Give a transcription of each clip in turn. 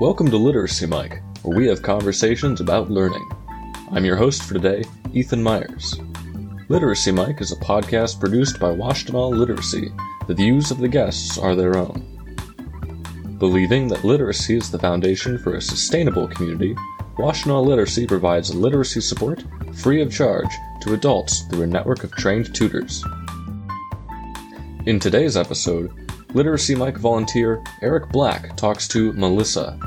Welcome to Literacy Mike, where we have conversations about learning. I'm your host for today, Ethan Myers. Literacy Mike is a podcast produced by Washtenaw Literacy. The views of the guests are their own. Believing that literacy is the foundation for a sustainable community, Washtenaw Literacy provides literacy support free of charge to adults through a network of trained tutors. In today's episode, Literacy Mike volunteer Eric Black talks to Melissa,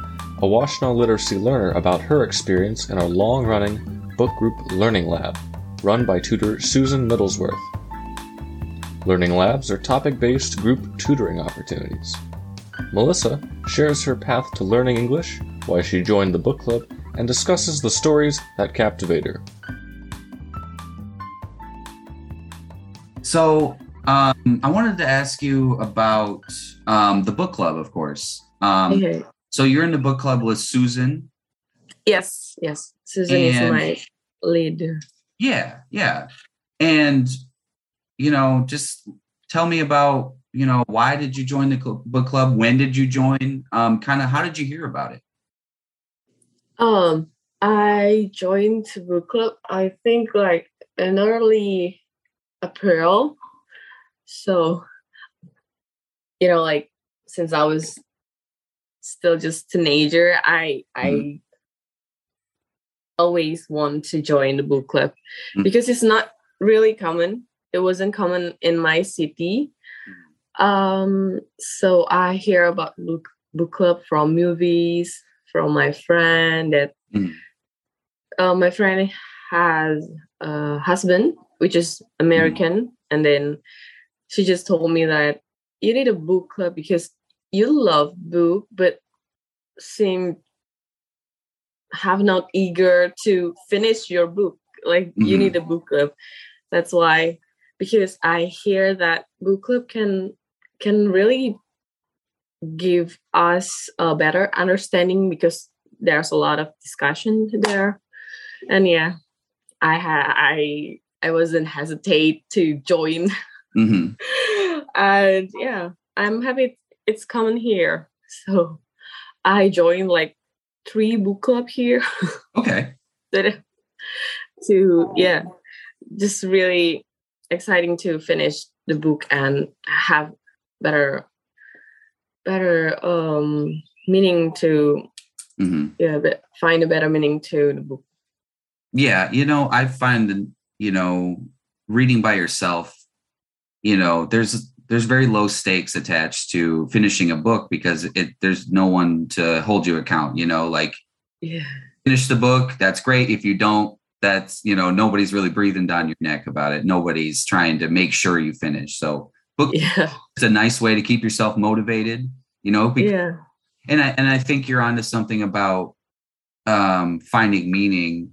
a Washtenaw Literacy learner, about her experience in our long running book group Learning Lab, run by tutor Susan Middlesworth. Learning Labs are topic based group tutoring opportunities. Melissa shares her path to learning English, why she joined the book club, and discusses the stories that captivate her. So, um, I wanted to ask you about um, the book club, of course. Um, Okay. So you're in the book club with Susan. Yes, yes. Susan is my lead. Yeah, yeah. And you know, just tell me about you know why did you join the cl- book club? When did you join? Um, kind of how did you hear about it? Um, I joined the book club. I think like in early April. So, you know, like since I was still just teenager, I I always want to join the book club Mhm. because it's not really common. It wasn't common in my city. Um, so I hear about book book club from movies, from my friend that Mhm. uh, my friend has a husband which is American, and then she just told me that you need a book club because you love book, but seem have not eager to finish your book. Like you Mhm. need a book club. That's why because I hear that book club can can really give us a better understanding because there's a lot of discussion there and yeah i ha- i i wasn't hesitate to join hmm and yeah i'm happy it's coming here. So i joined like three book club here. Okay. to yeah just really exciting to finish the book and have better better um meaning to hmm yeah but find a better meaning to the book. Yeah, you know, I find that you know, reading by yourself, you know, there's there's very low stakes attached to finishing a book because it there's no one to hold you account. You know, like yeah finish the book, that's great. If you don't, that's you know, nobody's really breathing down your neck about it. Nobody's trying to make sure you finish. So, book yeah is a nice way to keep yourself motivated. You know, because yeah and I and I think you're onto something about um, finding meaning,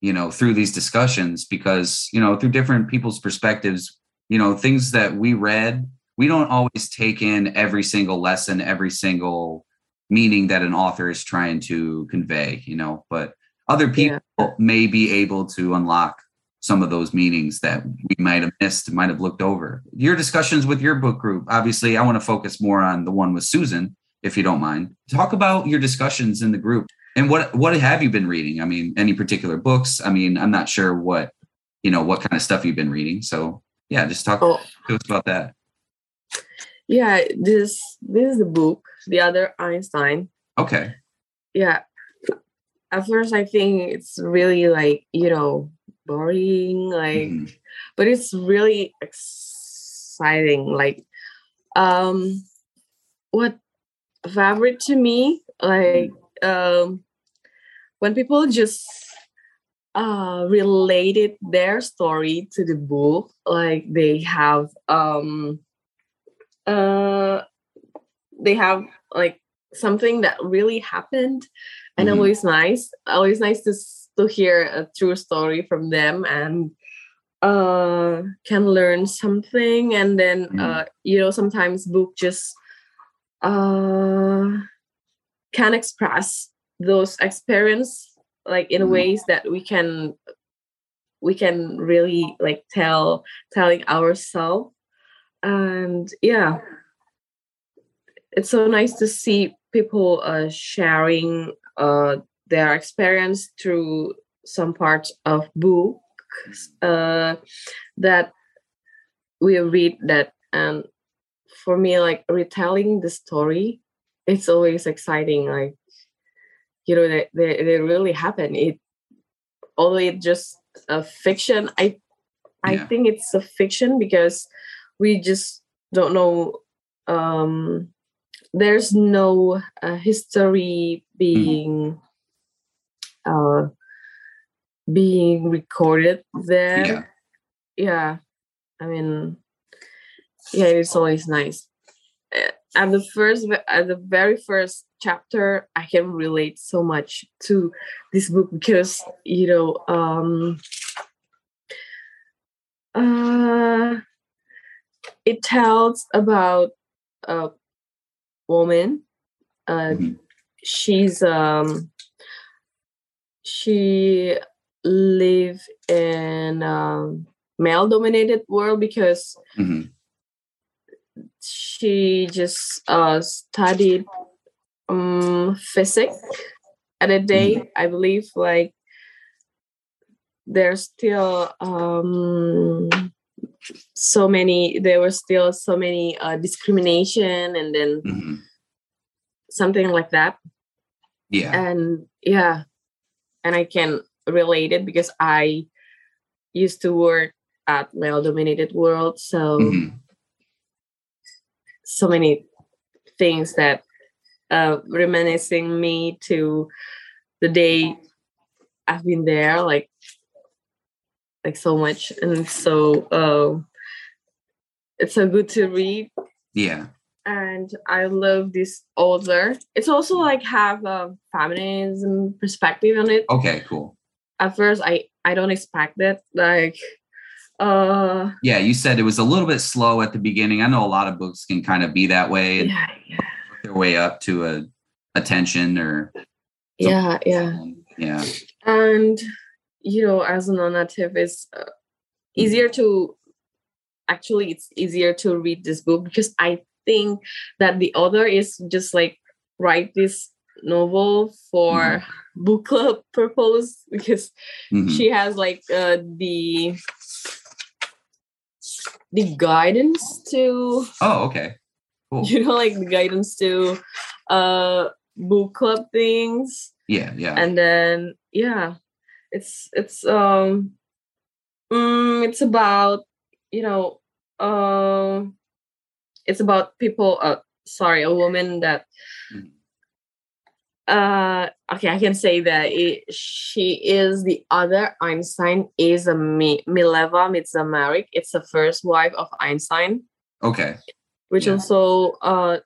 you know, through these discussions because you know through different people's perspectives, you know, things that we read, we don't always take in every single lesson, every single meaning that an author is trying to convey, you know, but other people may be able to unlock some of those meanings that we might have missed, might have looked over. Your discussions with your book group, obviously, I want to focus more on the one with Susan if you don't mind. Talk about your discussions in the group and what what have you been reading? I mean, any particular books? I mean, I'm not sure what you know what kind of stuff you've been reading. So yeah, just talk oh to us about that. yeah this this is the book the other einstein Okay. yeah at first i think it's really like you know boring like Mhm. but it's really exciting like um what favorite to me like um when people just uh related their story to the book like they have um uh they have like something that really happened and Mhm. always nice always nice to to hear a true story from them and uh can learn something and then Mhm. uh you know sometimes book just uh can express those experience like in Mhm. ways that we can we can really like tell telling ourselves and yeah it's so nice to see people uh, sharing uh, their experience through some parts of books uh, that we read that and for me like retelling the story it's always exciting like you know they, they, they really happen it although it's just a fiction i i Yeah. think it's a fiction because we just don't know um there's no uh, history being uh being recorded there. Yeah. yeah. I mean yeah it's always nice at the first at the very first chapter i can relate so much to this book because you know um uh it tells about a woman uh Mhm. she's um she live in um male dominated world because Mhm. She just uh studied um physics at a day i believe like there's still um so many there were still so many uh discrimination and then Mhm. something like that Yeah. and yeah and i can relate it because i used to work at male dominated world so Mhm. So many things that uh reminiscing me to the day i've been there like like so much and so uh, it's so good to read Yeah. and I love this author. It's also like have a feminism perspective on it. Okay. Cool. At first, I I don't expect that. Like, uh, Yeah. You said it was a little bit slow at the beginning. I know a lot of books can kind of be that way and yeah, yeah, their way up to a attention or yeah, yeah. yeah. And you know, as a non-native, it's uh, easier to actually it's easier to read this book because I think that the author is just like write this novel for book club purpose because Mhm. she has like uh, the the guidance to Oh, okay. Cool. you know like the guidance to uh book club things Yeah. Yeah. and then yeah it's it's um mm, it's about you know um it's about people uh sorry a woman that Mhm. Uh okay i can say that it, she is the other einstein is a Mi- mileva mitzamarik it's the first wife of einstein okay. which Yeah. also uh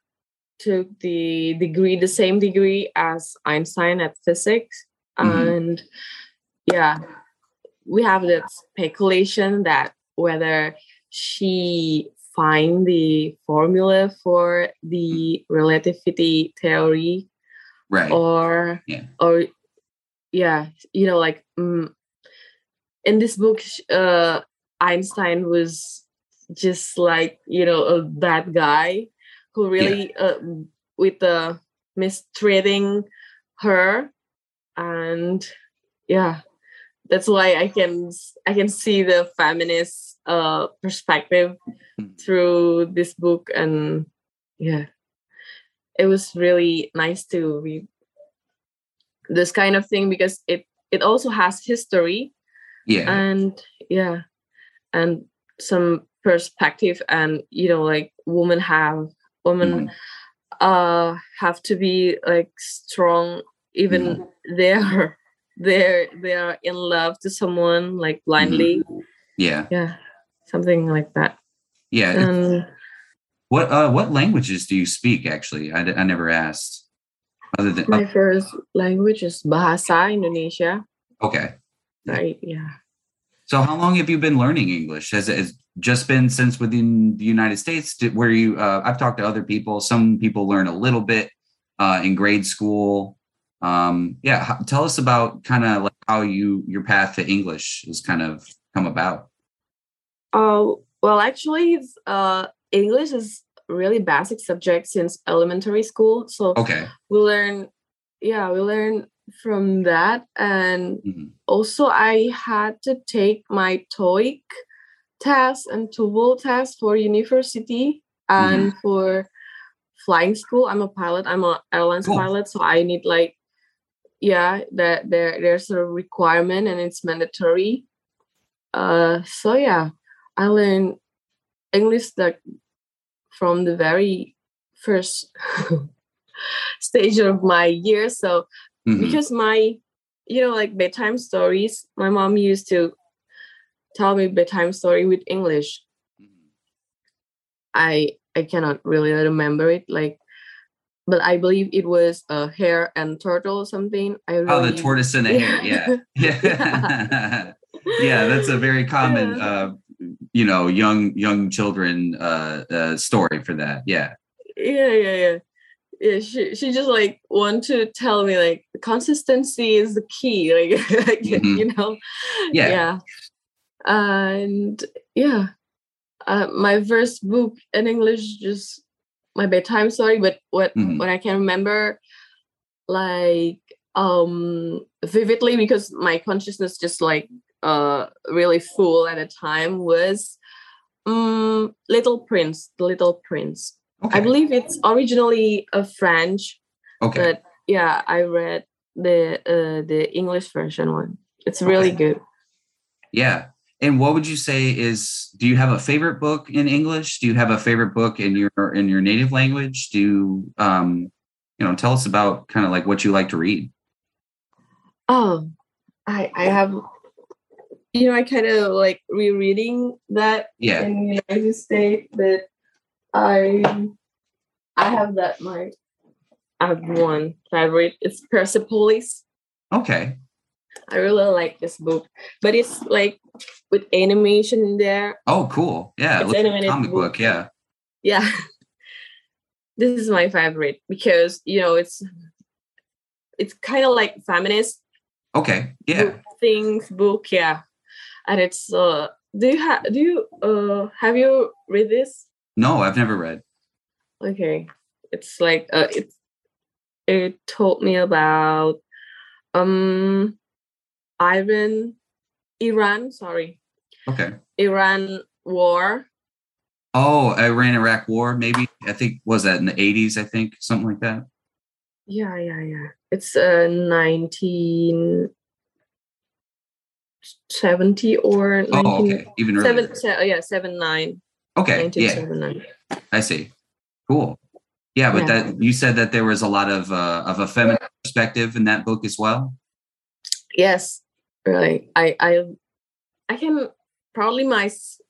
took the degree the same degree as einstein at physics Mhm. and yeah we have the speculation that whether she find the formula for the relativity theory Right. or Yeah. or yeah you know like mm, in this book uh einstein was just like you know a bad guy who really uh, with the mistreating her and yeah that's why i can i can see the feminist uh perspective Mhm. through this book and yeah it was really nice to read this kind of thing because it it also has history yeah. and yeah and some perspective and you know like women have women Mhm. uh have to be like strong even they're they're they're in love to someone like blindly yeah. yeah something like that Yeah. and What uh what languages do you speak actually? I, d- I never asked. Other than my first language is bahasa indonesia okay. right yeah So how long have you been learning English? Has it has just been since within the United States? Did, where you uh, I've talked to other people. Some people learn a little bit uh, in grade school. Um, yeah, tell us about kind of like how you your path to English has kind of come about. Oh, well, actually, it's, uh, English is really basic subject since elementary school. So Okay. we learn, yeah, we learn from that. And Mhm. also, I had to take my TOEIC test and TOEFL test for university and for flying school. I'm a pilot. I'm an airlines Cool. pilot, so I need like, yeah, that there there's a requirement and it's mandatory. Uh, so yeah, I learned English like from the very first stage of my year. So Mhm. because my you know like bedtime stories my mom used to tell me bedtime story with english i i cannot really remember it like but i believe it was a hare and turtle or something i really, Oh, the tortoise and the hare. Yeah. Yeah. yeah, that's a very common Yeah. uh you know, young young children uh, uh story for that. Yeah. yeah yeah yeah yeah she, she just like want to tell me like the consistency is the key like, like, Mhm. you know Yeah. yeah and yeah uh, my first book in english just my bedtime story but what Mhm. what i can remember like um vividly because my consciousness just like uh really full at the time was um little prince the little prince Okay. i believe it's originally a french okay. but yeah i read the uh the english version one it's really Okay. good Yeah. And what would you say is do you have a favorite book in English? Do you have a favorite book in your in your native language? Do you um you know, tell us about kind of like what you like to read. Oh, I I have you know I kind of like rereading that Yeah. in the United States, but I I have that my I have one favorite. It's Persepolis. Okay. I really like this book, but it's like with animation in there. Oh, cool. Yeah. It's animated comic book. book. Yeah. Yeah, this is my favorite because you know it's it's kind of like feminist Okay. Yeah. book things book yeah and it's uh do you have do you uh have you read this No, I've never read. okay it's like uh it's it told me about um iran iran sorry Okay. iran war Oh, Iran Iraq War, maybe. I think was that in the 80s, I think, something like that. yeah yeah yeah it's uh 1970 or 19 Oh, okay. Even earlier. seven, se- yeah seven nine Okay. Yeah. 1979 I see. Cool. Yeah, but Yeah. that you said that there was a lot of uh, of a feminine perspective in that book as well. yes really i i i can proudly my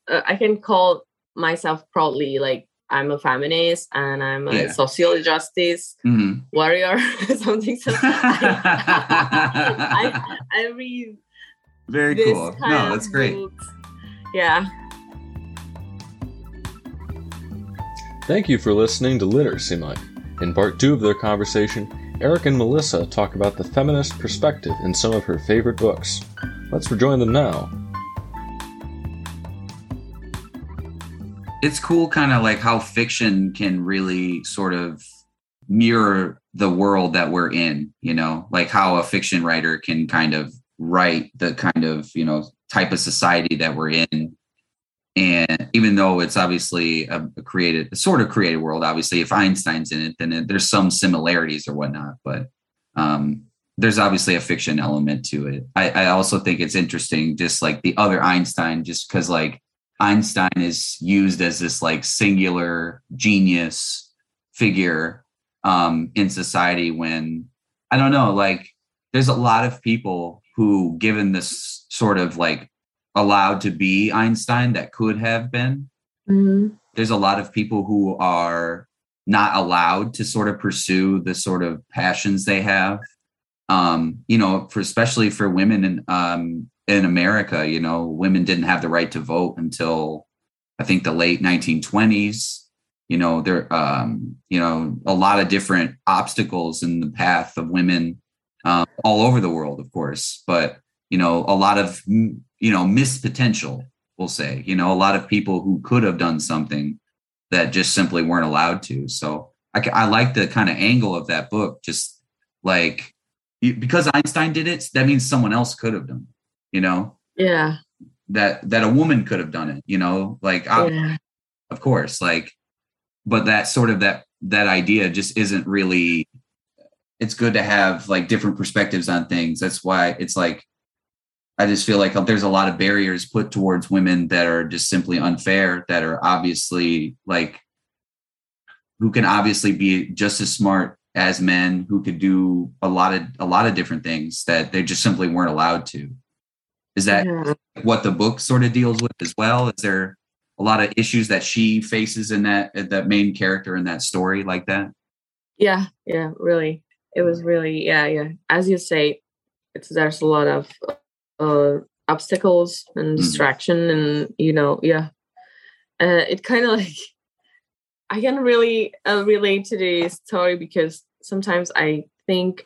uh, i can call myself proudly like i'm a feminist and i'm a Yeah. social justice Mhm. warrior something so I, I i read Very this cool. No, that's great. books. yeah Thank you for listening to Literacy Mike. In part two of their conversation, Eric and Melissa talk about the feminist perspective in some of her favorite books. Let's rejoin them now. It's cool, kind of like how fiction can really sort of mirror the world that we're in. You know, like how a fiction writer can kind of write the kind of you know type of society that we're in. And even though it's obviously a, a created a sort of created world obviously if einstein's in it then it, there's some similarities or whatnot but um there's obviously a fiction element to it. I, I also think it's interesting just like the other einstein just because like einstein is used as this like singular genius figure um in society when i don't know like there's a lot of people who given this sort of like allowed to be Einstein that could have been. Mhm. There's a lot of people who are not allowed to sort of pursue the sort of passions they have. Um, you know, for especially for women in um in America, you know, women didn't have the right to vote until I think the late 1920s. You know, there um, you know, a lot of different obstacles in the path of women all over the world, of course, but you know, a lot of you know missed potential. We'll say, you know, a lot of people who could have done something that just simply weren't allowed to. So I, I like the kind of angle of that book, just like because Einstein did it, that means someone else could have done, you know? Yeah. That, that a woman could have done it, you know, like, yeah. of course, like, but that sort of that, that idea just isn't really, it's good to have like different perspectives on things. That's why it's like, I just feel like um, there's a lot of barriers put towards women that are just simply unfair, that are obviously like, who can obviously be just as smart as men who could do a lot of a lot of different things that they just simply weren't allowed to is that yeah. what the book sort of deals with as well is there a lot of issues that she faces in that that main character in that story like that yeah yeah really it was really yeah yeah as you say it's there's a lot of uh obstacles and mm. distraction mm. and you know yeah uh, it kind of like I can really uh, relate to this story because sometimes I think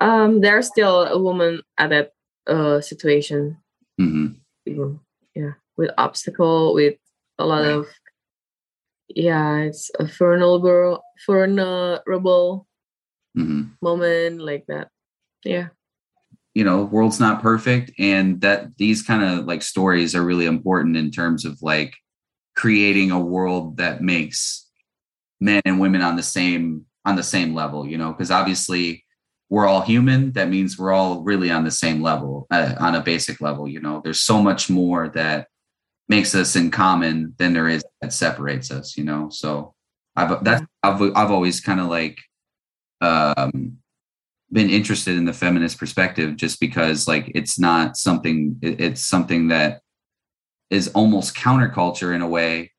um, there's still a woman at that uh, situation. Mm-hmm. Yeah, with obstacle, with a lot of yeah, it's a vulnerable, vulnerable mm-hmm. moment like that. Yeah. You know, world's not perfect, and that these kind of like stories are really important in terms of like creating a world that makes men and women on the same on the same level you know because obviously we're all human that means we're all really on the same level uh, on a basic level you know there's so much more that makes us in common than there is that separates us you know so i've that's i've, I've always kind of like um been interested in the feminist perspective just because like it's not something it's something that is almost counterculture in a way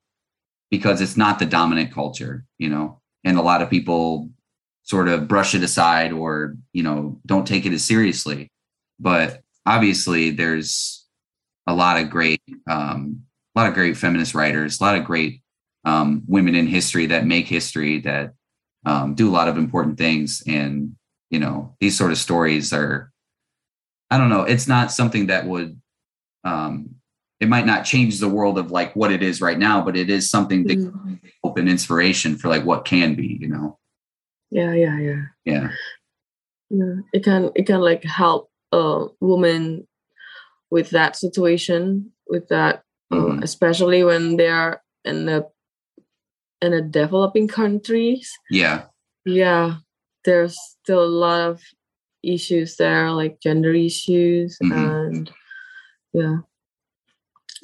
because it's not the dominant culture, you know, and a lot of people sort of brush it aside or, you know, don't take it as seriously. But obviously there's a lot of great, um, a lot of great feminist writers, a lot of great um, women in history that make history that um, do a lot of important things. And, you know, these sort of stories are, I don't know, it's not something that would um, it might not change the world of like what it is right now, but it is something that mm-hmm. open inspiration for like what can be, you know. Yeah, yeah, yeah. Yeah. Yeah. It can it can like help a woman with that situation, with that uh, mm-hmm. especially when they are in the in a developing countries. Yeah. Yeah. There's still a lot of issues there, like gender issues mm-hmm. and yeah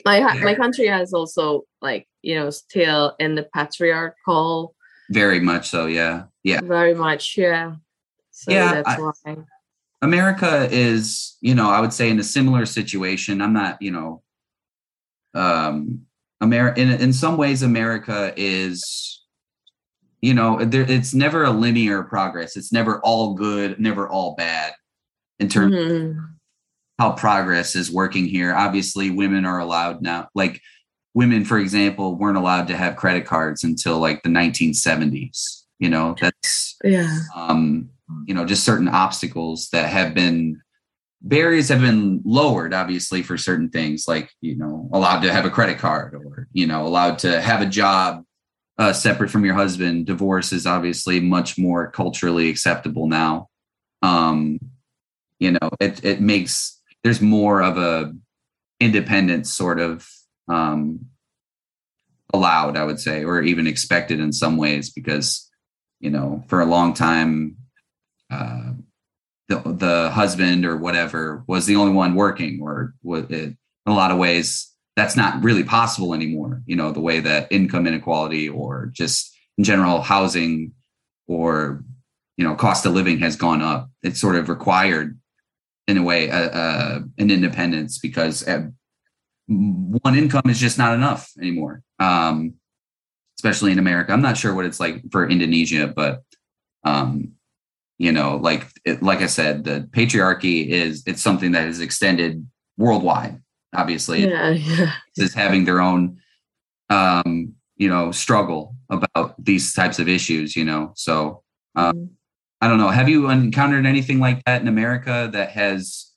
my my country has also like you know still in the patriarchal very much so yeah yeah very much yeah so yeah that's I, why america is you know i would say in a similar situation i'm not you know um america in, in some ways america is you know there it's never a linear progress it's never all good never all bad in terms mm-hmm how progress is working here. Obviously, women are allowed now. Like women, for example, weren't allowed to have credit cards until like the 1970s. You know, that's yeah. Um, you know, just certain obstacles that have been barriers have been lowered obviously for certain things like you know allowed to have a credit card or you know allowed to have a job uh, separate from your husband. Divorce is obviously much more culturally acceptable now. Um you know it it makes there's more of a independence sort of um, allowed, I would say, or even expected in some ways, because you know, for a long time, uh, the the husband or whatever was the only one working, or was in a lot of ways that's not really possible anymore. You know, the way that income inequality or just in general housing or you know cost of living has gone up. It's sort of required in a way uh, uh, an independence because one income is just not enough anymore um, especially in america i'm not sure what it's like for indonesia but um, you know like it, like i said the patriarchy is it's something that is extended worldwide obviously yeah, yeah. is having their own um, you know struggle about these types of issues you know so um, mm-hmm I don't know. Have you encountered anything like that in America that has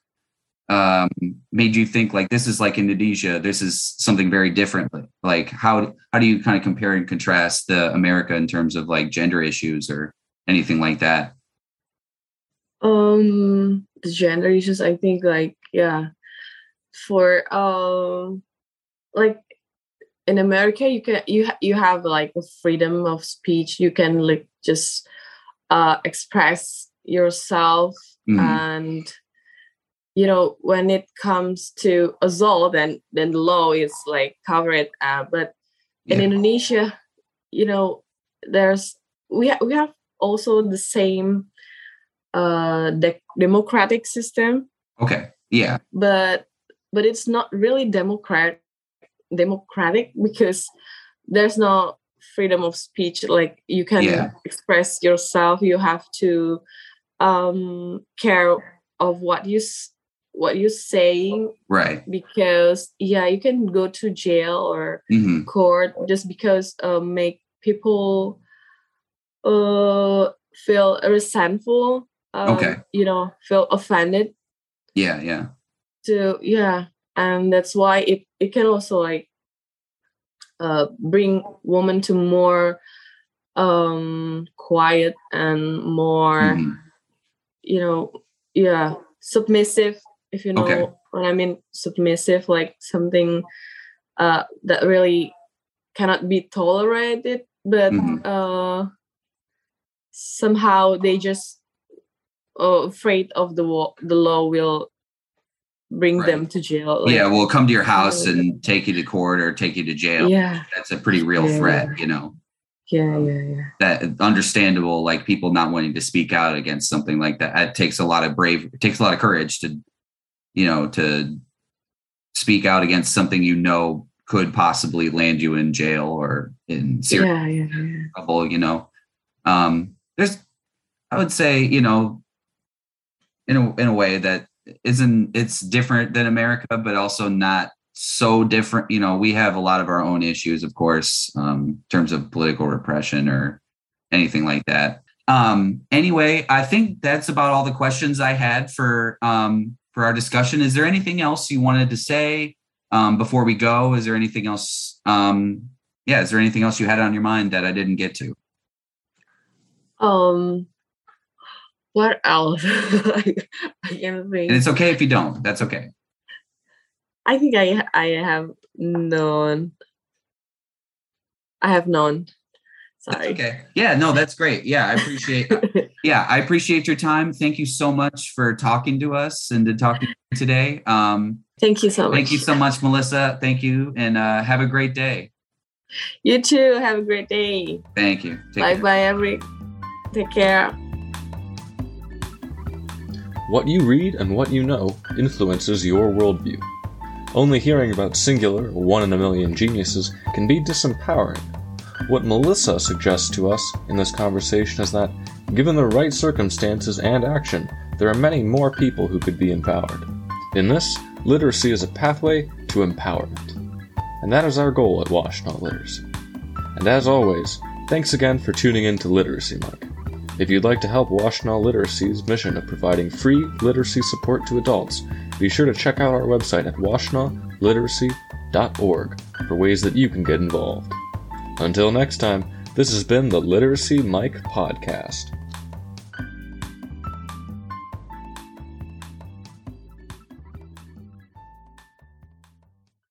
um, made you think like this is like Indonesia, this is something very different? Like how how do you kind of compare and contrast the America in terms of like gender issues or anything like that? Um, the gender issues, I think like yeah, for um, like in America, you can you you have like a freedom of speech. You can like just uh express yourself Mhm. and you know when it comes to assault then then the law is like covered uh, but in Yeah. indonesia you know there's we, ha- we have also the same uh de- democratic system Okay. Yeah. but but it's not really democrat democratic because there's no freedom of speech like you can Yeah. express yourself you have to um care of what you what you're saying Right. because yeah you can go to jail or hmm court just because uh, make people uh feel resentful um, Okay. you know feel offended Yeah. Yeah. to yeah and that's why it it can also like uh bring women to more um quiet and more Mhm. you know yeah submissive if you know Okay. what i mean submissive like something uh that really cannot be tolerated but Mhm. uh somehow they just uh, afraid of the law the law will bring Right. them to jail like, yeah. We'll come to your house and take you to court or take you to jail. yeah That's a pretty real Yeah. threat, you know. yeah yeah yeah That understandable, like people not wanting to speak out against something like that. It takes a lot of brave, it takes a lot of courage to, you know, to speak out against something you know could possibly land you in jail or in serious yeah yeah yeah trouble, you know. Um, there's, I would say, you know, in a in a way that isn't it's different than America, but also not so different. You know, we have a lot of our own issues, of course, um, in terms of political repression or anything like that. Um, anyway, I think that's about all the questions I had for um, for our discussion. Is there anything else you wanted to say um, before we go? Is there anything else? Um, yeah, is there anything else you had on your mind that I didn't get to? um what else I, I can think And it's okay if you don't. That's okay. i think i i have known i have known That's sorry okay. Yeah, no, that's great. Yeah, I appreciate yeah, I appreciate your time. Thank you so much for talking to us and to talking today. Um thank you so much thank you so much, Melissa. Thank you and uh have a great day. you too have a great day Thank you. Take bye care. bye every take care What you read and what you know influences your worldview. Only hearing about singular, one in a million geniuses can be disempowering. What Melissa suggests to us in this conversation is that, given the right circumstances and action, there are many more people who could be empowered. In this, literacy is a pathway to empowerment. And that is our goal at Washtenaw Literacy. And as always, thanks again for tuning in to Literacy Mike. If you'd like to help Washtenaw Literacy's mission of providing free literacy support to adults, be sure to check out our website at washtenaw.literacy.org for ways that you can get involved. Until next time, this has been the Literacy Mike Podcast.